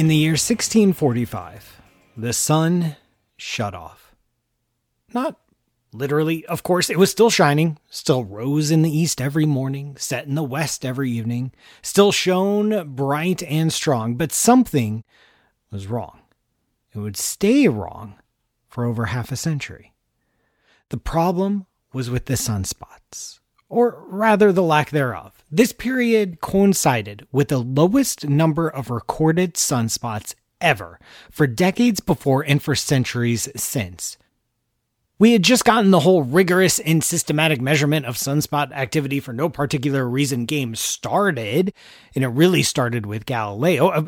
In the year 1645, the sun shut off. Not literally, of course, it was still shining, still rose in the east every morning, set in the west every evening, still shone bright and strong, but something was wrong. It would stay wrong for over half a century. The problem was with the sunspots or rather the lack thereof. This period coincided with the lowest number of recorded sunspots ever for decades before and for centuries since. We had just gotten the whole rigorous and systematic measurement of sunspot activity for no particular reason game started, and it really started with Galileo. Uh,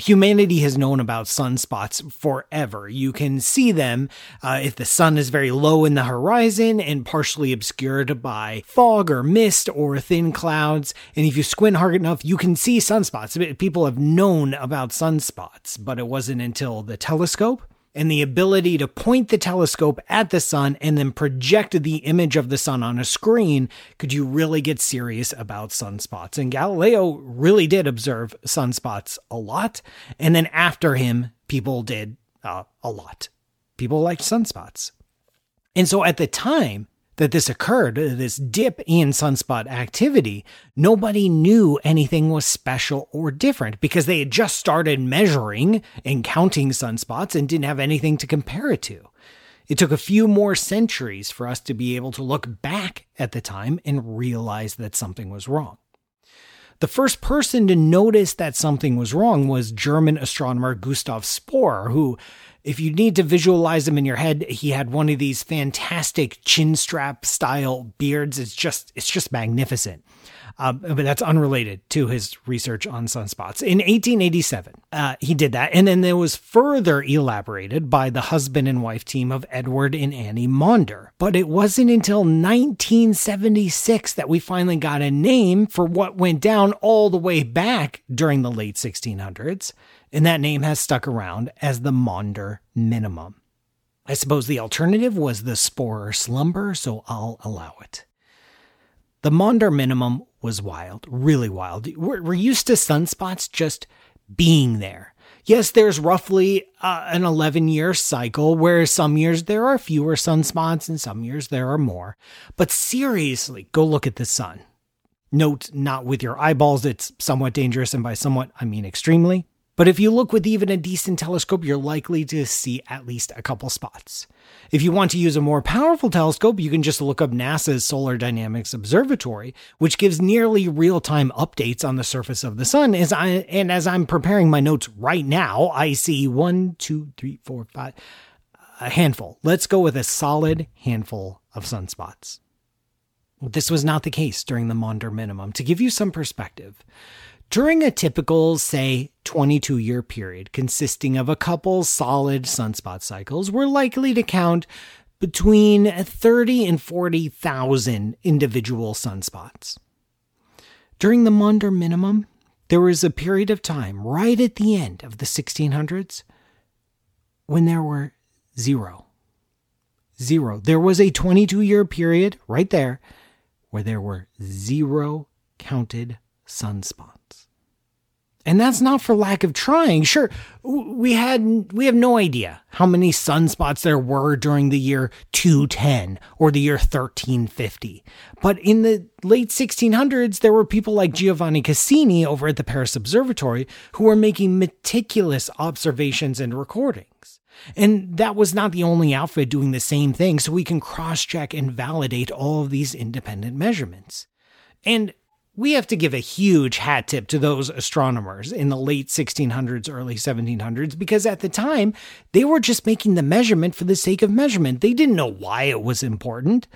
Humanity has known about sunspots forever. You can see them uh, if the sun is very low in the horizon and partially obscured by fog or mist or thin clouds. And if you squint hard enough, you can see sunspots. People have known about sunspots, but it wasn't until the telescope and the ability to point the telescope at the sun and then project the image of the sun on a screen, could you really get serious about sunspots? And Galileo really did observe sunspots a lot. And then after him, people did uh, a lot. People liked sunspots. And so at the time, that this occurred, uh, this dip in sunspot activity, nobody knew anything was special or different because they had just started measuring and counting sunspots and didn't have anything to compare it to. It took a few more centuries for us to be able to look back at the time and realize that something was wrong. The first person to notice that something was wrong was German astronomer Gustav Sporer, who if you need to visualize him in your head, he had one of these fantastic chin strap style beards. It's just it's just magnificent. Uh, but that's unrelated to his research on sunspots. In 1887, uh, he did that, and then it was further elaborated by the husband and wife team of Edward and Annie Maunder. But it wasn't until 1976 that we finally got a name for what went down all the way back during the late 1600s and that name has stuck around as the Maunder minimum. I suppose the alternative was the Sporer slumber, so I'll allow it. The Maunder minimum was wild, really wild. We're, we're used to sunspots just being there. Yes, there's roughly uh, an 11 year cycle where some years there are fewer sunspots and some years there are more. But seriously, go look at the sun. Note not with your eyeballs, it's somewhat dangerous, and by somewhat, I mean extremely. But if you look with even a decent telescope, you're likely to see at least a couple spots. If you want to use a more powerful telescope, you can just look up NASA's Solar Dynamics Observatory, which gives nearly real-time updates on the surface of the sun. As I and as I'm preparing my notes right now, I see one, two, three, four, five, a handful. Let's go with a solid handful of sunspots. This was not the case during the Maunder minimum. To give you some perspective, during a typical, say, 22 year period consisting of a couple solid sunspot cycles, we're likely to count between 30 and 40,000 individual sunspots. During the Maunder minimum, there was a period of time right at the end of the 1600s when there were zero. Zero. There was a 22 year period right there where there were zero counted sunspots. And that's not for lack of trying. Sure, we had we have no idea how many sunspots there were during the year 210 or the year 1350. But in the late 1600s there were people like Giovanni Cassini over at the Paris Observatory who were making meticulous observations and recordings. And that was not the only outfit doing the same thing, so we can cross check and validate all of these independent measurements. And we have to give a huge hat tip to those astronomers in the late 1600s, early 1700s, because at the time, they were just making the measurement for the sake of measurement. They didn't know why it was important.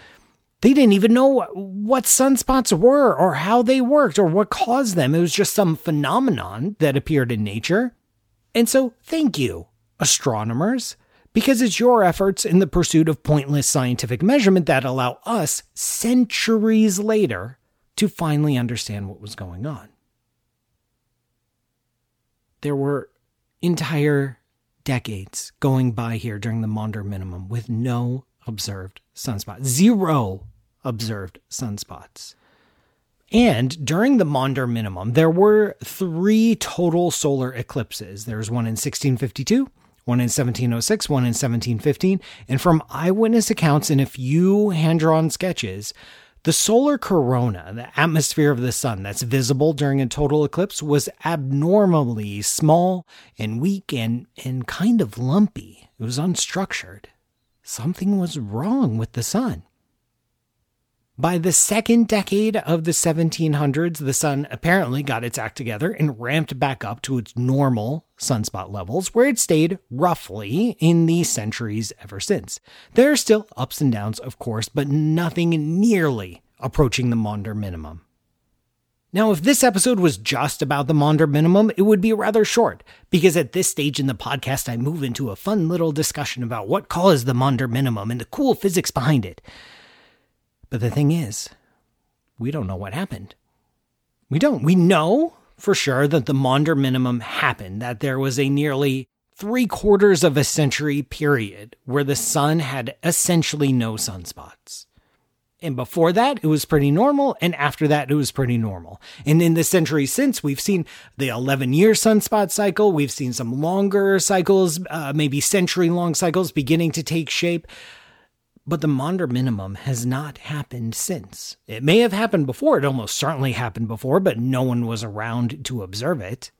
They didn't even know what sunspots were or how they worked or what caused them. It was just some phenomenon that appeared in nature. And so, thank you, astronomers, because it's your efforts in the pursuit of pointless scientific measurement that allow us, centuries later, to finally understand what was going on. There were entire decades going by here during the Maunder minimum with no observed sunspots, zero observed sunspots. And during the Maunder minimum, there were three total solar eclipses. There was one in 1652, one in 1706, one in 1715. And from eyewitness accounts and a few hand drawn sketches, the solar corona, the atmosphere of the sun that's visible during a total eclipse, was abnormally small and weak and, and kind of lumpy. It was unstructured. Something was wrong with the sun. By the second decade of the 1700s, the sun apparently got its act together and ramped back up to its normal sunspot levels, where it stayed roughly in the centuries ever since. There are still ups and downs, of course, but nothing nearly approaching the Maunder minimum. Now, if this episode was just about the Maunder minimum, it would be rather short, because at this stage in the podcast, I move into a fun little discussion about what caused the Maunder minimum and the cool physics behind it. But the thing is, we don't know what happened. We don't. We know for sure that the Maunder minimum happened, that there was a nearly three quarters of a century period where the sun had essentially no sunspots. And before that, it was pretty normal. And after that, it was pretty normal. And in the century since, we've seen the 11 year sunspot cycle. We've seen some longer cycles, uh, maybe century long cycles beginning to take shape. But the Maunder minimum has not happened since. It may have happened before, it almost certainly happened before, but no one was around to observe it.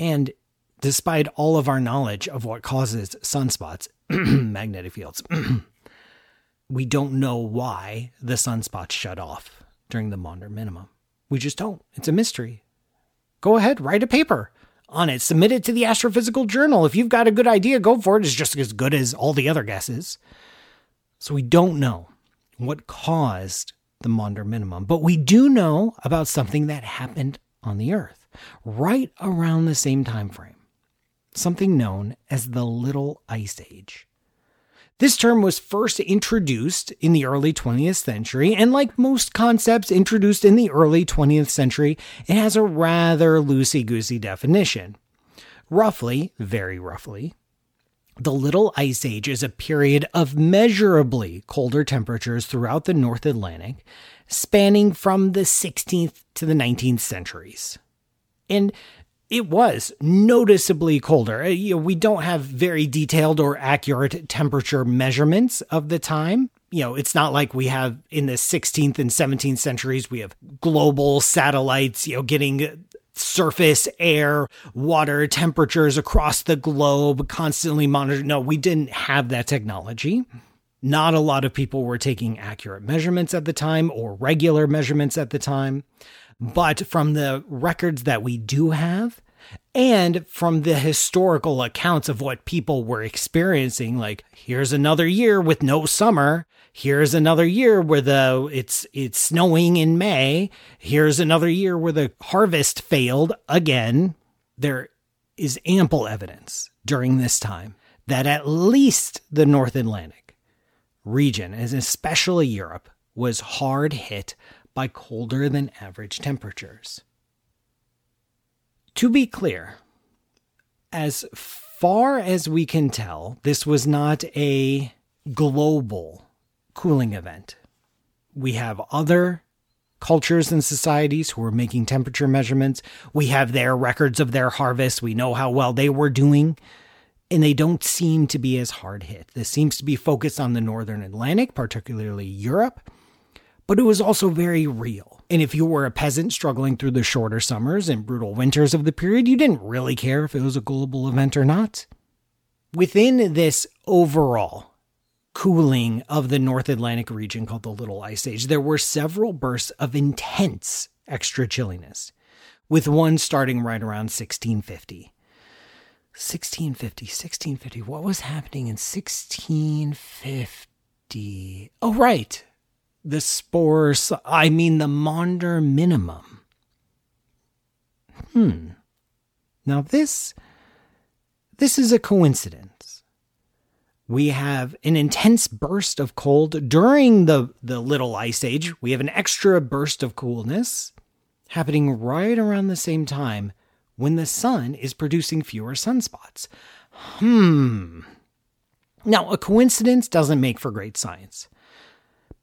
And despite all of our knowledge of what causes sunspots, magnetic fields, we don't know why the sunspots shut off during the Maunder minimum. We just don't. It's a mystery. Go ahead, write a paper on it, submit it to the Astrophysical Journal. If you've got a good idea, go for it. It's just as good as all the other guesses. So we don't know what caused the Maunder minimum, but we do know about something that happened on the Earth right around the same time frame. Something known as the Little Ice Age. This term was first introduced in the early 20th century, and like most concepts introduced in the early 20th century, it has a rather loosey goosey definition. Roughly, very roughly, the Little Ice Age is a period of measurably colder temperatures throughout the North Atlantic, spanning from the 16th to the 19th centuries. And it was noticeably colder. Uh, you know, we don't have very detailed or accurate temperature measurements of the time. You know, it's not like we have in the 16th and 17th centuries, we have global satellites, you know, getting surface, air, water temperatures across the globe, constantly monitored. No, we didn't have that technology. Not a lot of people were taking accurate measurements at the time or regular measurements at the time. But from the records that we do have, and from the historical accounts of what people were experiencing, like here's another year with no summer, here's another year where the it's it's snowing in May. Here's another year where the harvest failed again. There is ample evidence during this time that at least the North Atlantic region, and especially Europe, was hard hit by colder than average temperatures. To be clear, as far as we can tell, this was not a global cooling event. We have other cultures and societies who are making temperature measurements. We have their records of their harvest. We know how well they were doing. And they don't seem to be as hard hit. This seems to be focused on the northern Atlantic, particularly Europe, but it was also very real. And if you were a peasant struggling through the shorter summers and brutal winters of the period, you didn't really care if it was a global event or not. Within this overall cooling of the North Atlantic region called the Little Ice Age, there were several bursts of intense extra chilliness, with one starting right around 1650. 1650, 1650. What was happening in 1650? Oh, right. The spores, I mean, the Maunder minimum. Hmm. Now, this. This is a coincidence we have an intense burst of cold during the, the little ice age. We have an extra burst of coolness happening right around the same time when the sun is producing fewer sunspots. Hmm. Now, a coincidence doesn't make for great science.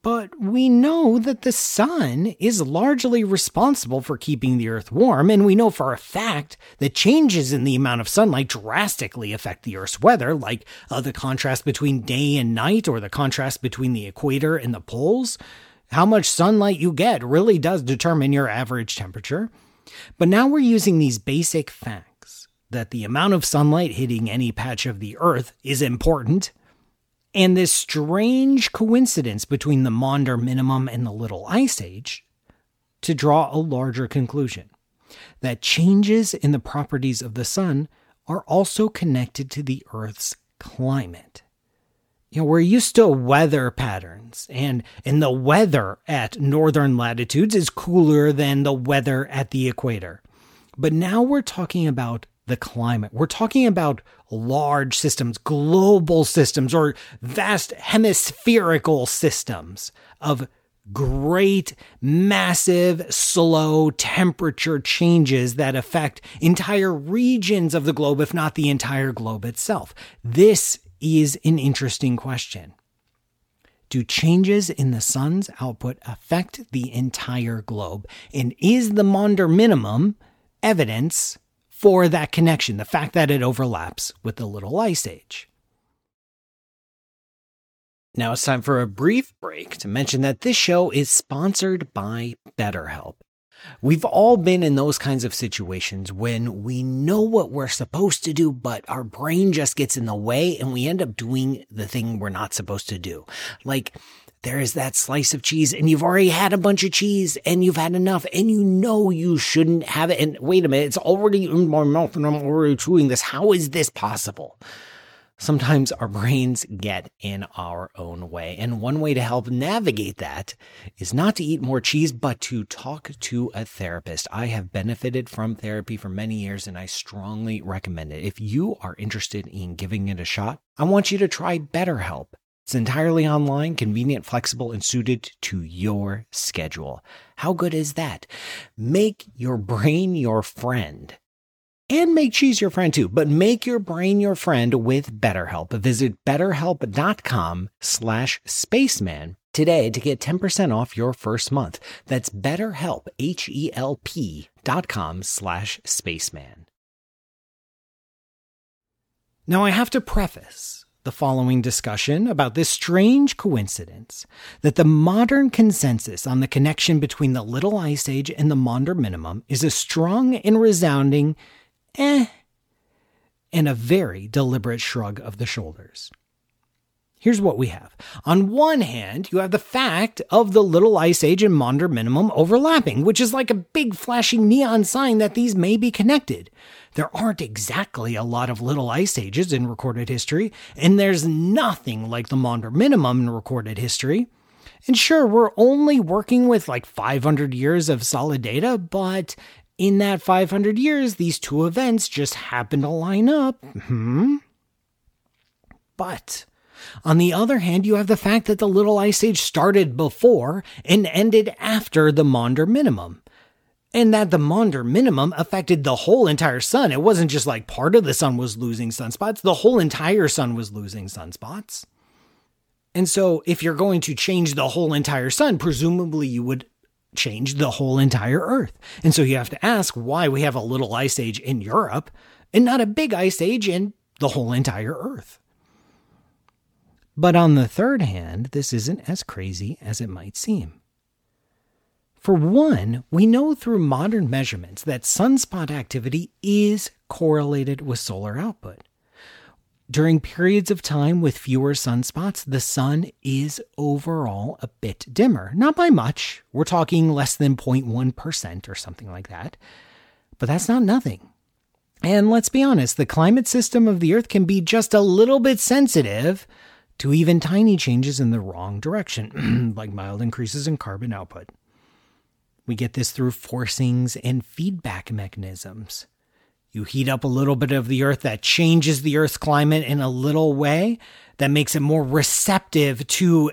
But we know that the sun is largely responsible for keeping the earth warm, and we know for a fact that changes in the amount of sunlight drastically affect the earth's weather, like uh, the contrast between day and night or the contrast between the equator and the poles. How much sunlight you get really does determine your average temperature. But now we're using these basic facts that the amount of sunlight hitting any patch of the earth is important and this strange coincidence between the Maunder Minimum and the Little Ice Age to draw a larger conclusion that changes in the properties of the sun are also connected to the Earth's climate. You know, we're used to weather patterns, and, and the weather at northern latitudes is cooler than the weather at the equator. But now we're talking about the climate. We're talking about large systems, global systems, or vast hemispherical systems of great, massive, slow temperature changes that affect entire regions of the globe, if not the entire globe itself. This is an interesting question. Do changes in the sun's output affect the entire globe? And is the Maunder minimum evidence for that connection, the fact that it overlaps with the Little Ice Age. Now it's time for a brief break to mention that this show is sponsored by BetterHelp. We've all been in those kinds of situations when we know what we're supposed to do, but our brain just gets in the way and we end up doing the thing we're not supposed to do. Like, there is that slice of cheese and you've already had a bunch of cheese and you've had enough and you know you shouldn't have it. And wait a minute, it's already in my mouth and I'm already chewing this. How is this possible? Sometimes our brains get in our own way. And one way to help navigate that is not to eat more cheese, but to talk to a therapist. I have benefited from therapy for many years and I strongly recommend it. If you are interested in giving it a shot, I want you to try BetterHelp. It's entirely online, convenient, flexible, and suited to your schedule. How good is that? Make your brain your friend. And make cheese your friend too, but make your brain your friend with BetterHelp. Visit betterhelp.com slash spaceman today to get 10% off your first month. That's betterhelp, H-E-L-P dot com slash spaceman. Now I have to preface the following discussion about this strange coincidence that the modern consensus on the connection between the Little Ice Age and the Maunder Minimum is a strong and resounding eh, and a very deliberate shrug of the shoulders. Here's what we have. On one hand, you have the fact of the Little Ice Age and Maunder Minimum overlapping, which is like a big flashing neon sign that these may be connected. There aren't exactly a lot of Little Ice Ages in recorded history, and there's nothing like the Maunder Minimum in recorded history. And sure, we're only working with like 500 years of solid data, but in that 500 years, these two events just happen to line up. Hmm? But on the other hand, you have the fact that the Little Ice Age started before and ended after the Maunder Minimum. And that the Maunder minimum affected the whole entire sun. It wasn't just like part of the sun was losing sunspots, the whole entire sun was losing sunspots. And so, if you're going to change the whole entire sun, presumably you would change the whole entire Earth. And so, you have to ask why we have a little ice age in Europe and not a big ice age in the whole entire Earth. But on the third hand, this isn't as crazy as it might seem. For one, we know through modern measurements that sunspot activity is correlated with solar output. During periods of time with fewer sunspots, the sun is overall a bit dimmer. Not by much. We're talking less than 0.1% or something like that. But that's not nothing. And let's be honest, the climate system of the Earth can be just a little bit sensitive to even tiny changes in the wrong direction, like mild increases in carbon output. We get this through forcings and feedback mechanisms. You heat up a little bit of the earth that changes the earth's climate in a little way that makes it more receptive to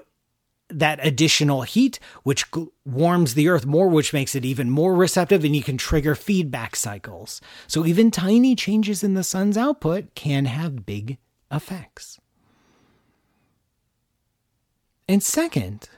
that additional heat, which warms the earth more, which makes it even more receptive, and you can trigger feedback cycles. So, even tiny changes in the sun's output can have big effects. And second,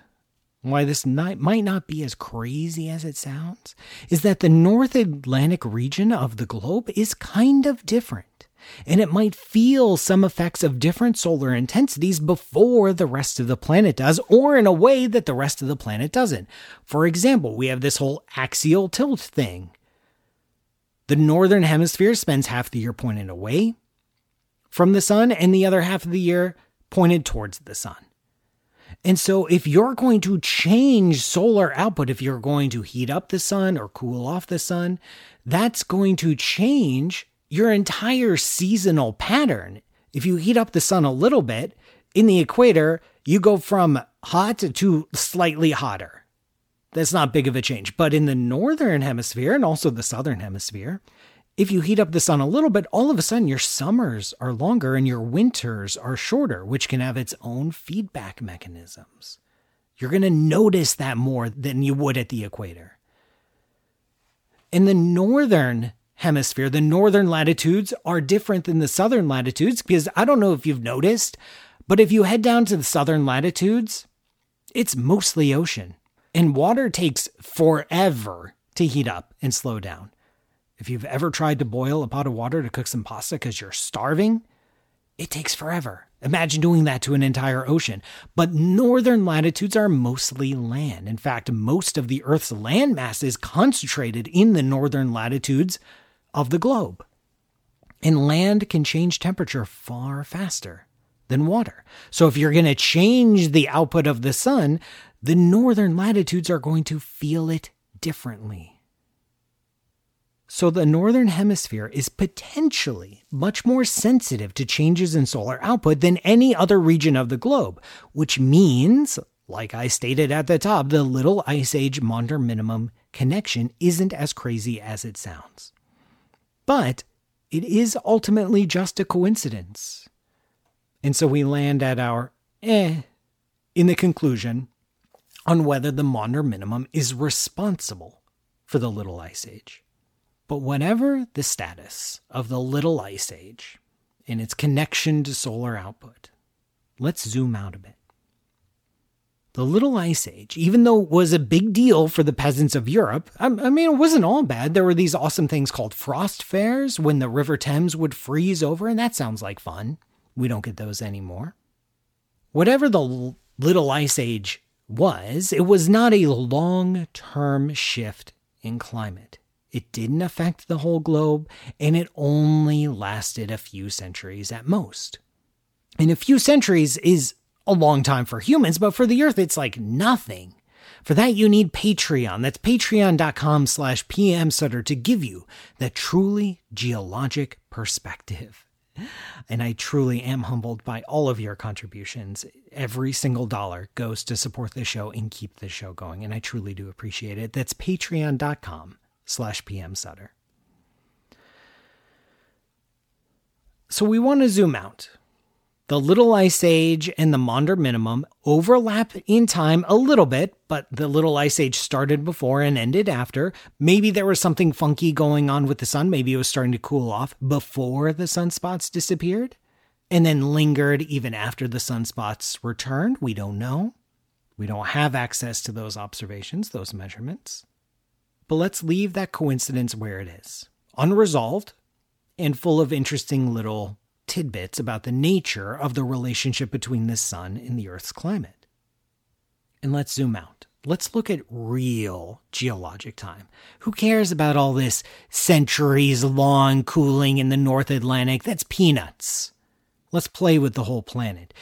why this might not be as crazy as it sounds, is that the North Atlantic region of the globe is kind of different. And it might feel some effects of different solar intensities before the rest of the planet does, or in a way that the rest of the planet doesn't. For example, we have this whole axial tilt thing. The northern hemisphere spends half the year pointed away from the sun, and the other half of the year pointed towards the sun. And so, if you're going to change solar output, if you're going to heat up the sun or cool off the sun, that's going to change your entire seasonal pattern. If you heat up the sun a little bit in the equator, you go from hot to slightly hotter. That's not big of a change. But in the northern hemisphere and also the southern hemisphere, if you heat up the sun a little bit, all of a sudden your summers are longer and your winters are shorter, which can have its own feedback mechanisms. You're going to notice that more than you would at the equator. In the northern hemisphere, the northern latitudes are different than the southern latitudes because I don't know if you've noticed, but if you head down to the southern latitudes, it's mostly ocean. And water takes forever to heat up and slow down. If you've ever tried to boil a pot of water to cook some pasta because you're starving, it takes forever. Imagine doing that to an entire ocean. But northern latitudes are mostly land. In fact, most of the Earth's land mass is concentrated in the northern latitudes of the globe. And land can change temperature far faster than water. So if you're going to change the output of the sun, the northern latitudes are going to feel it differently. So the northern hemisphere is potentially much more sensitive to changes in solar output than any other region of the globe, which means, like I stated at the top, the little ice age Maunder minimum connection isn't as crazy as it sounds. But it is ultimately just a coincidence. And so we land at our eh in the conclusion on whether the Maunder minimum is responsible for the little ice age. But whatever the status of the little ice age and its connection to solar output, let's zoom out a bit. The Little Ice Age, even though it was a big deal for the peasants of Europe, I, mean, it wasn't all bad. There were these awesome things called frost fairs when the River Thames would freeze over, and that sounds like fun. We don't get those anymore. Whatever the Little Ice Age was, it was not a long term shift in climate. It didn't affect the whole globe, and it only lasted a few centuries at most. And a few centuries is a long time for humans, but for the Earth, it's like nothing. For that, you need Patreon. That's patreon.com slash pmsutter to give you that truly geologic perspective. And I truly am humbled by all of your contributions. Every single dollar goes to support the show and keep the show going. And I truly do appreciate it. That's patreon.com slash PM Sutter. So we want to zoom out. The Little Ice Age and the Maunder Minimum overlap in time a little bit, but the Little Ice Age started before and ended after. Maybe there was something funky going on with the sun. Maybe it was starting to cool off before the sunspots disappeared and then lingered even after the sunspots returned. We don't know. We don't have access to those observations, those measurements. But let's leave that coincidence where it is unresolved and full of interesting little tidbits about the nature of the relationship between the sun and the Earth's climate. And let's zoom out. Let's look at real geologic time. Who cares about all this centuries long cooling in the North Atlantic? That's peanuts. Let's play with the whole planet.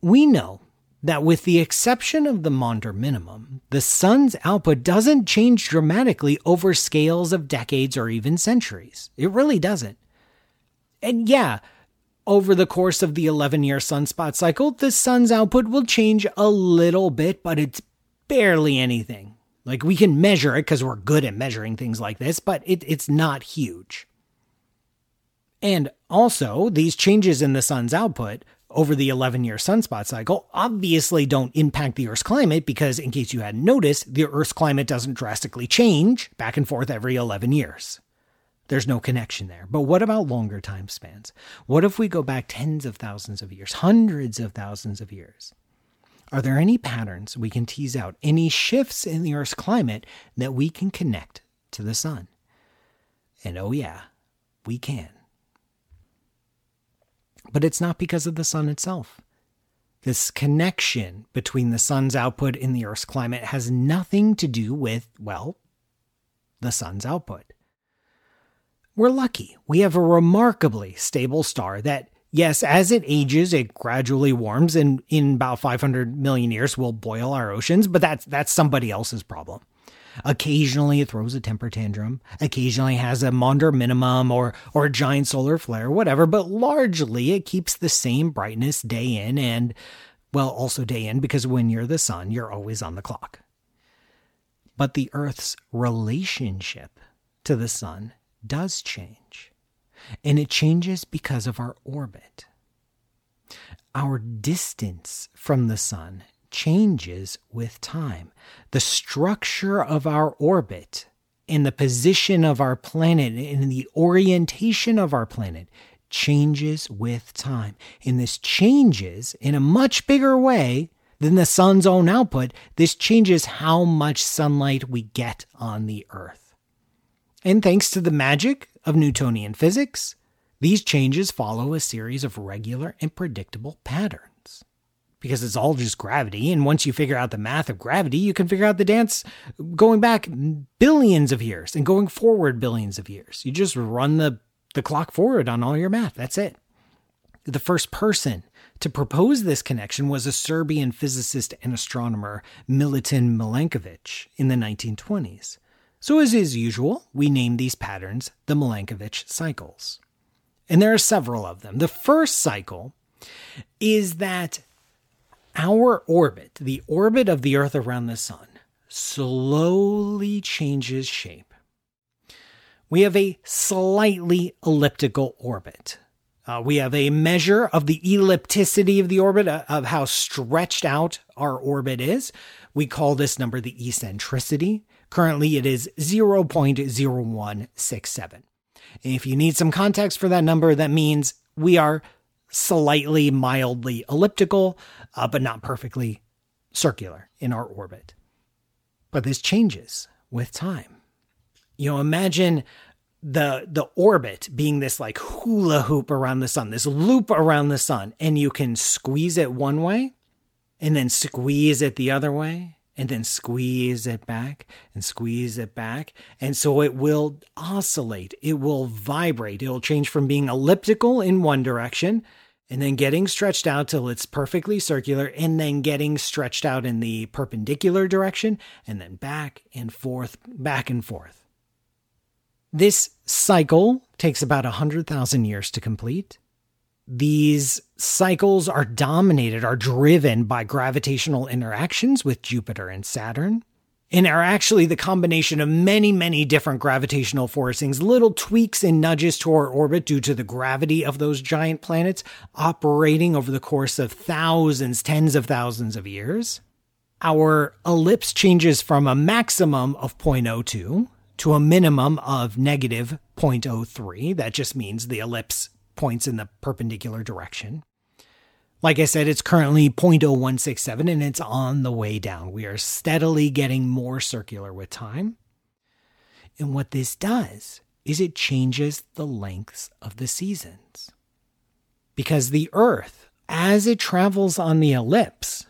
We know that with the exception of the Maunder minimum, the sun's output doesn't change dramatically over scales of decades or even centuries. It really doesn't. And yeah, over the course of the 11 year sunspot cycle, the sun's output will change a little bit, but it's barely anything. Like we can measure it because we're good at measuring things like this, but it, it's not huge. And also, these changes in the sun's output over the 11 year sunspot cycle obviously don't impact the Earth's climate because, in case you hadn't noticed, the Earth's climate doesn't drastically change back and forth every 11 years. There's no connection there. But what about longer time spans? What if we go back tens of thousands of years, hundreds of thousands of years? Are there any patterns we can tease out, any shifts in the Earth's climate that we can connect to the sun? And oh, yeah, we can. But it's not because of the sun itself. This connection between the sun's output and the Earth's climate has nothing to do with, well, the sun's output. We're lucky. We have a remarkably stable star that, yes, as it ages, it gradually warms and in about 500 million years will boil our oceans, but that's, that's somebody else's problem. Occasionally it throws a temper tantrum, occasionally has a Maunder minimum or or a giant solar flare, whatever, but largely it keeps the same brightness day in and well, also day in because when you're the sun, you're always on the clock. But the Earth's relationship to the sun does change. And it changes because of our orbit. Our distance from the sun changes with time. The structure of our orbit and the position of our planet and the orientation of our planet changes with time. And this changes in a much bigger way than the sun's own output. This changes how much sunlight we get on the Earth. And thanks to the magic of Newtonian physics, these changes follow a series of regular and predictable patterns because it's all just gravity. And once you figure out the math of gravity, you can figure out the dance going back billions of years and going forward billions of years. You just run the, the clock forward on all your math. That's it. The first person to propose this connection was a Serbian physicist and astronomer, Milutin Milankovitch, in the 1920s. So, as is usual, we name these patterns the Milankovitch cycles. And there are several of them. The first cycle is that our orbit, the orbit of the Earth around the Sun, slowly changes shape. We have a slightly elliptical orbit. Uh, we have a measure of the ellipticity of the orbit, uh, of how stretched out our orbit is. We call this number the eccentricity. Currently, it is 0.0167. And if you need some context for that number, that means we are slightly mildly elliptical, uh, but not perfectly circular in our orbit. But this changes with time. You know, imagine the the orbit being this like hula hoop around the sun, this loop around the sun, and you can squeeze it one way and then squeeze it the other way and then squeeze it back and squeeze it back. And so it will oscillate, it will vibrate, it'll change from being elliptical in one direction and then getting stretched out till it's perfectly circular, and then getting stretched out in the perpendicular direction, and then back and forth, back and forth. This cycle takes about 100,000 years to complete. These cycles are dominated, are driven by gravitational interactions with Jupiter and Saturn and are actually the combination of many, many different gravitational forcings, little tweaks and nudges to our orbit due to the gravity of those giant planets operating over the course of thousands, tens of thousands of years. Our ellipse changes from a maximum of 0.02 to a minimum of negative 0.03. That just means the ellipse points in the perpendicular direction. Like I said, it's currently 0.0167 and it's on the way down. We are steadily getting more circular with time. And what this does is it changes the lengths of the seasons. Because the Earth, as it travels on the ellipse,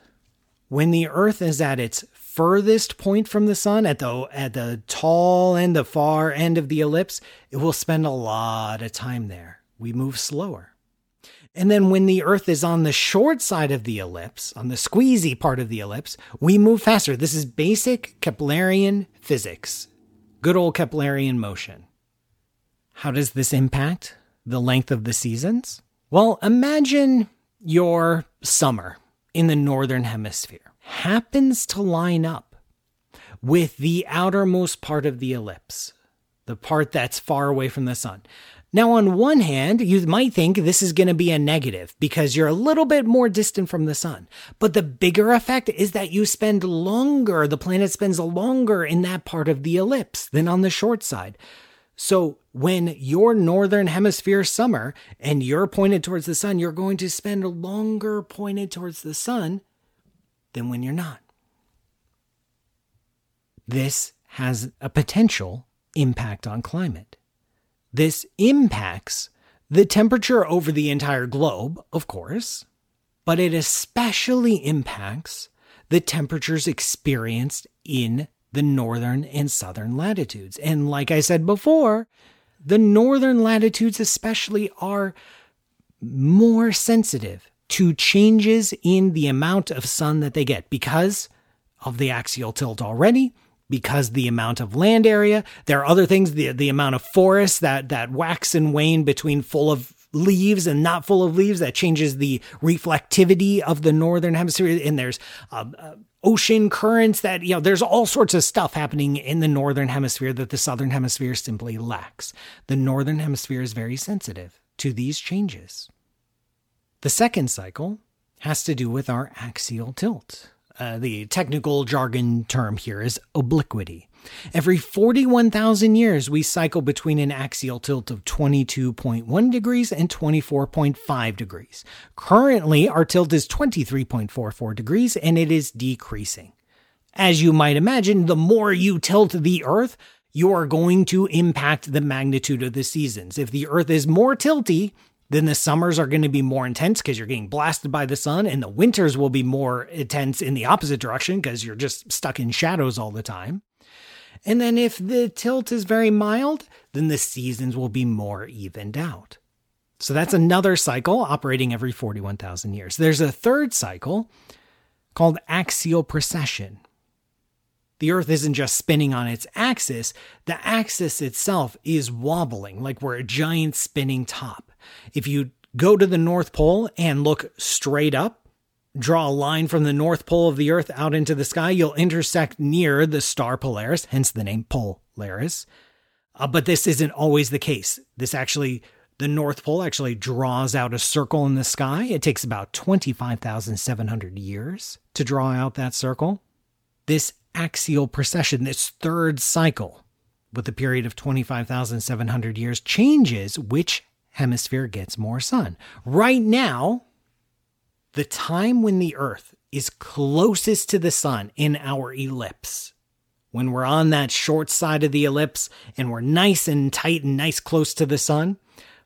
when the Earth is at its furthest point from the sun, at the at the tall end, the far end of the ellipse, it will spend a lot of time there. We move slower. And then when the Earth is on the short side of the ellipse, on the squeezy part of the ellipse, we move faster. This is basic Keplerian physics, good old Keplerian motion. How does this impact the length of the seasons? Well, imagine your summer in the northern hemisphere happens to line up with the outermost part of the ellipse, the part that's far away from the sun. Now, on one hand, you might think this is going to be a negative because you're a little bit more distant from the sun. But the bigger effect is that you spend longer, the planet spends longer in that part of the ellipse than on the short side. So when your northern hemisphere summer and you're pointed towards the sun, you're going to spend longer pointed towards the sun than when you're not. This has a potential impact on climate. This impacts the temperature over the entire globe, of course, but it especially impacts the temperatures experienced in the northern and southern latitudes. And like I said before, the northern latitudes, especially, are more sensitive to changes in the amount of sun that they get because of the axial tilt already because the amount of land area there are other things the the amount of forests that that wax and wane between full of leaves and not full of leaves that changes the reflectivity of the northern hemisphere. And there's uh, uh, ocean currents that you know there's all sorts of stuff happening in the northern hemisphere that the southern hemisphere simply lacks. The northern hemisphere is very sensitive to these changes. The second cycle has to do with our axial tilt uh, the technical jargon term here is obliquity. Every 41,000 years, we cycle between an axial tilt of 22.1 degrees and 24.5 degrees. Currently, our tilt is 23.44 degrees and it is decreasing. As you might imagine, the more you tilt the Earth, you are going to impact the magnitude of the seasons. If the Earth is more tilty, then the summers are going to be more intense because you're getting blasted by the sun, and the winters will be more intense in the opposite direction because you're just stuck in shadows all the time. And then if the tilt is very mild, then the seasons will be more evened out. So that's another cycle operating every 41,000 years. There's a third cycle called axial precession. The Earth isn't just spinning on its axis, the axis itself is wobbling like we're a giant spinning top. If you go to the North Pole and look straight up, draw a line from the North Pole of the Earth out into the sky, you'll intersect near the star Polaris, hence the name Polaris. Uh, but this isn't always the case. This actually, the North Pole actually draws out a circle in the sky. It takes about 25,700 years to draw out that circle. This axial precession, this third cycle, with a period of 25,700 years, changes which hemisphere gets more sun. Right now, the time when the Earth is closest to the sun in our ellipse, when we're on that short side of the ellipse and we're nice and tight and nice close to the sun,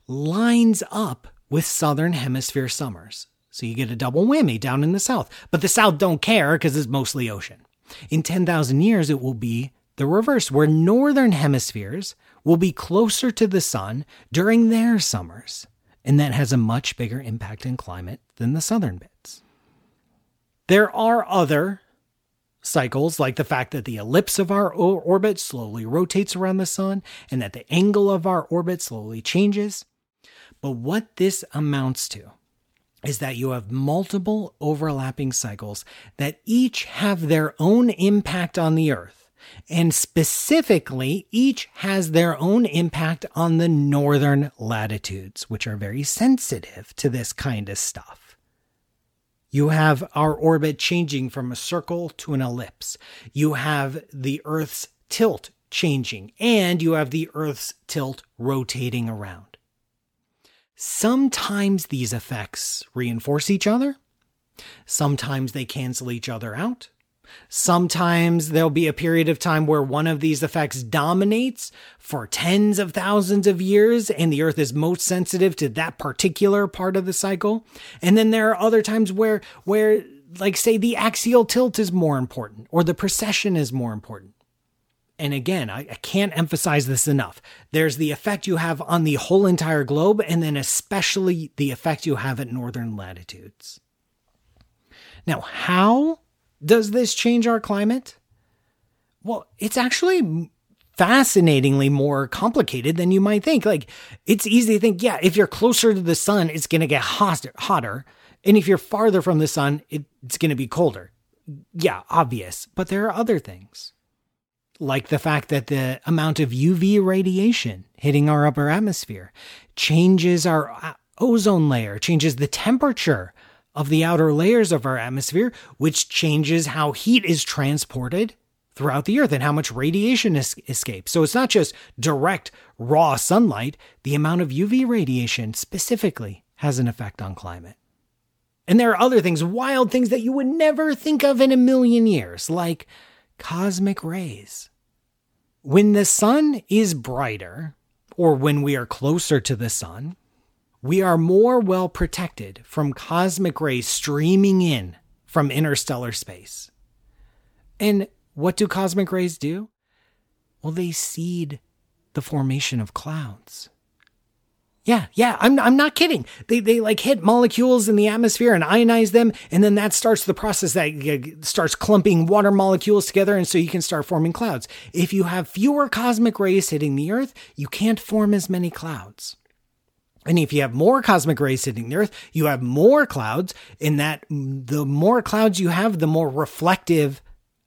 lines up with southern hemisphere summers. So you get a double whammy down in the south. But the south don't care because it's mostly ocean. In 10,000 years, it will be the reverse, where northern hemispheres will be closer to the sun during their summers, and that has a much bigger impact in climate than the southern bits. There are other cycles, like the fact that the ellipse of our orbit slowly rotates around the sun and that the angle of our orbit slowly changes. But what this amounts to is that you have multiple overlapping cycles that each have their own impact on the Earth and specifically, each has their own impact on the northern latitudes, which are very sensitive to this kind of stuff. You have our orbit changing from a circle to an ellipse. You have the Earth's tilt changing, and you have the Earth's tilt rotating around. Sometimes these effects reinforce each other. Sometimes they cancel each other out. Sometimes there'll be a period of time where one of these effects dominates for tens of thousands of years, and the Earth is most sensitive to that particular part of the cycle. And then there are other times where, where, like, say, the axial tilt is more important or the precession is more important. And again, I, I can't emphasize this enough. There's the effect you have on the whole entire globe, and then especially the effect you have at northern latitudes. Now, how does this change our climate? Well, it's actually fascinatingly more complicated than you might think. Like, it's easy to think, yeah, if you're closer to the sun, it's going to get hotter. And if you're farther from the sun, it's going to be colder. Yeah, obvious. But there are other things, like the fact that the amount of UV radiation hitting our upper atmosphere changes our uh, ozone layer, changes the temperature of the outer layers of our atmosphere, which changes how heat is transported throughout the earth and how much radiation es- escapes. So it's not just direct raw sunlight, the amount of UV radiation specifically has an effect on climate. And there are other things, wild things that you would never think of in a million years, like cosmic rays. When the sun is brighter, or when we are closer to the sun, we are more well protected from cosmic rays streaming in from interstellar space. And what do cosmic rays do? Well, they seed the formation of clouds. Yeah, yeah, I'm I'm not kidding. They they like hit molecules in the atmosphere and ionize them, and then that starts the process that starts clumping water molecules together, and so you can start forming clouds. If you have fewer cosmic rays hitting the Earth, you can't form as many clouds. And if you have more cosmic rays hitting the Earth, you have more clouds. In that, the more clouds you have, the more reflective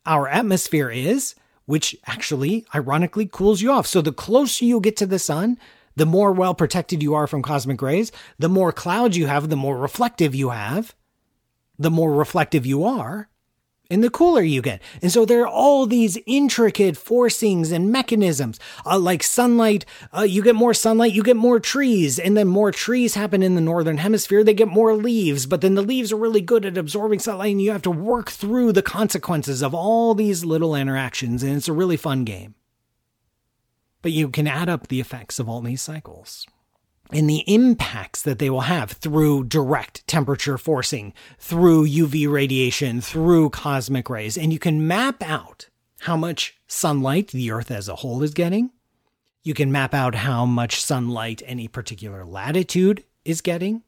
our atmosphere is, which actually, ironically, cools you off. So the closer you get to the sun, the more well protected you are from cosmic rays, the more clouds you have, the more reflective you have, the more reflective you are, and the cooler you get. And so there are all these intricate forcings and mechanisms. Uh, like sunlight, uh, you get more sunlight, you get more trees, and then more trees happen in the northern hemisphere. They get more leaves, but then the leaves are really good at absorbing sunlight, and you have to work through the consequences of all these little interactions. And it's a really fun game. But you can add up the effects of all these cycles and the impacts that they will have through direct temperature forcing, through UV radiation, through cosmic rays. And you can map out how much sunlight the Earth as a whole is getting. You can map out how much sunlight any particular latitude is getting.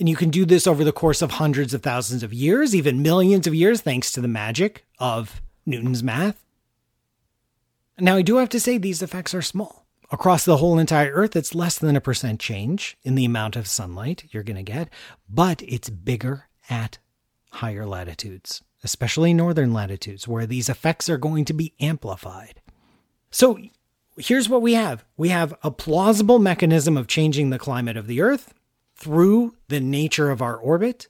And you can do this over the course of hundreds of thousands of years, even millions of years, thanks to the magic of Newton's math. Now, I do have to say these effects are small. Across the whole entire Earth, it's less than a percent change in the amount of sunlight you're going to get, but it's bigger at higher latitudes, especially northern latitudes, where these effects are going to be amplified. So here's what we have we have a plausible mechanism of changing the climate of the Earth through the nature of our orbit.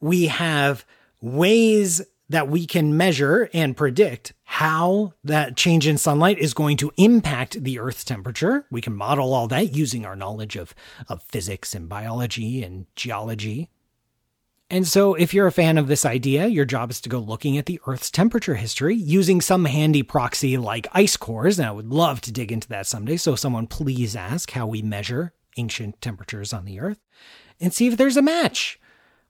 We have ways that we can measure and predict how that change in sunlight is going to impact the Earth's temperature. We can model all that using our knowledge of, of physics and biology and geology. And so, if you're a fan of this idea, your job is to go looking at the Earth's temperature history using some handy proxy like ice cores. And I would love to dig into that someday. So, someone please ask how we measure ancient temperatures on the Earth and see if there's a match.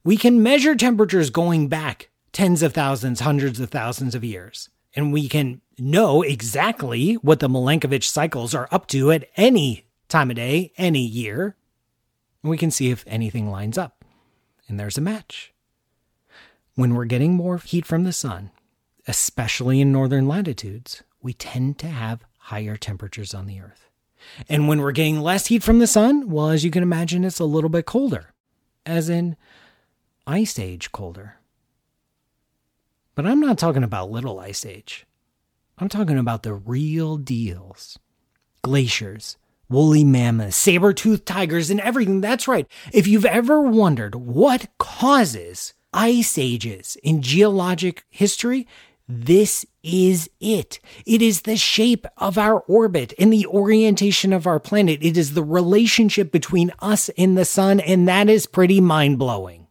We can measure temperatures going back tens of thousands, hundreds of thousands of years. And we can know exactly what the Milankovitch cycles are up to at any time of day, any year. And we can see if anything lines up. And there's a match. When we're getting more heat from the sun, especially in northern latitudes, we tend to have higher temperatures on the earth. And when we're getting less heat from the sun, well, as you can imagine, it's a little bit colder, as in ice age colder. But I'm not talking about Little Ice Age. I'm talking about the real deals glaciers, woolly mammoths, saber toothed tigers, and everything. That's right. If you've ever wondered what causes ice ages in geologic history, this is it. It is the shape of our orbit and the orientation of our planet. It is the relationship between us and the sun, and that is pretty mind blowing.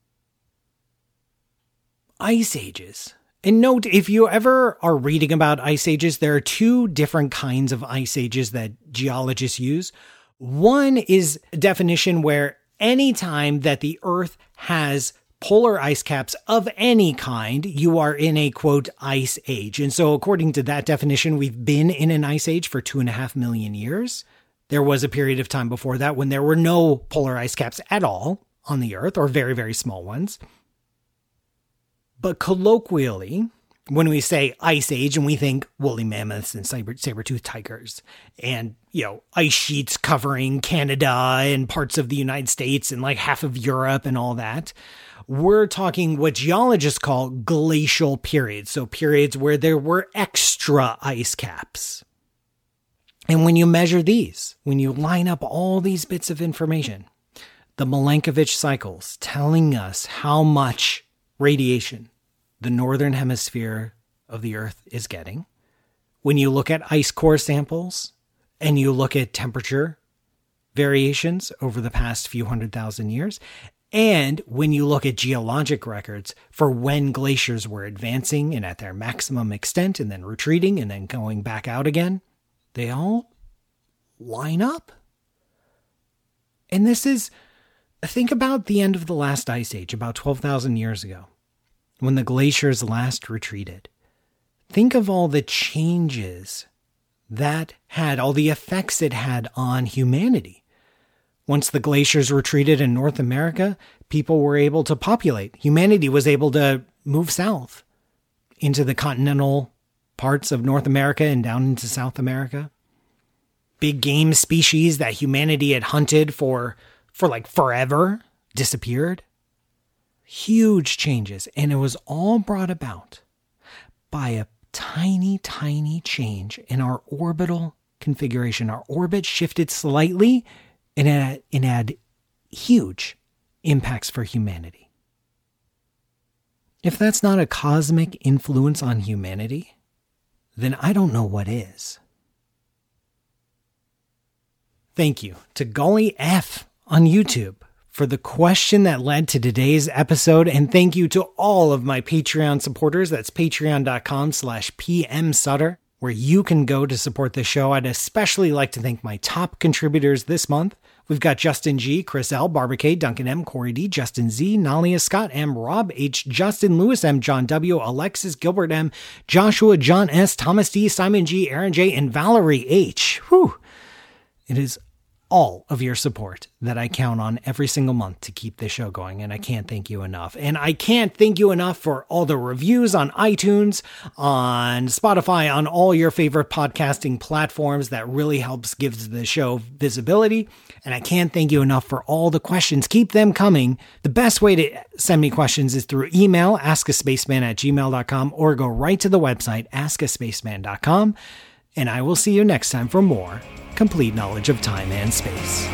Ice ages and note, if you ever are reading about ice ages, there are two different kinds of ice ages that geologists use. One is a definition where any time that the Earth has polar ice caps of any kind, you are in a quote ice age. And so, according to that definition, we've been in an ice age for two and a half million years. There was a period of time before that when there were no polar ice caps at all on the Earth, or very, very small ones. But colloquially, when we say ice age and we think woolly mammoths and saber saber-toothed tigers and you know ice sheets covering Canada and parts of the United States and like half of Europe and all that we're talking what geologists call glacial periods. So periods where there were extra ice caps. And when you measure these when you line up all these bits of information the Milankovitch cycles telling us how much radiation the northern hemisphere of the Earth is getting. When you look at ice core samples and you look at temperature variations over the past few hundred thousand years, And when you look at geologic records for when glaciers were advancing and at their maximum extent and then retreating and then going back out again, they all line up. And this is, think about the end of the last ice age, about 12,000 years ago, when the glaciers last retreated. Think of all the changes that had, all the effects it had on humanity. Once the glaciers retreated in North America, people were able to populate. Humanity was able to move south into the continental parts of North America and down into South America big game species that humanity had hunted for for like forever disappeared. Huge changes and it was all brought about by a tiny tiny change in our orbital configuration. Our orbit shifted slightly and it, it had huge impacts for humanity. If that's not a cosmic influence on humanity, then I don't know what is. Thank you to Golly F on YouTube for the question that led to today's episode. And thank you to all of my Patreon supporters. That's patreon.com slash pmsutter, where you can go to support the show. I'd especially like to thank my top contributors this month. We've got Justin G, Chris L, Barbara Duncan M, Corey D, Justin Z, Naila Scott M, Rob H, Justin Louis M, John W, Alexis Gilbert M, Joshua John S, Thomas D, Simon G, Erin J, and Valerie H. Whew. It is all of your support that I count on every single month to keep this show going. And I can't thank you enough. And I can't thank you enough for all the reviews on iTunes, on Spotify, on all your favorite podcasting platforms. That really helps give the show visibility. And I can't thank you enough for all the questions. Keep them coming. The best way to send me questions is through email, askaspaceman at gmail.com, or go right to the website, askaspaceman.com. And I will see you next time for more complete knowledge of time and space.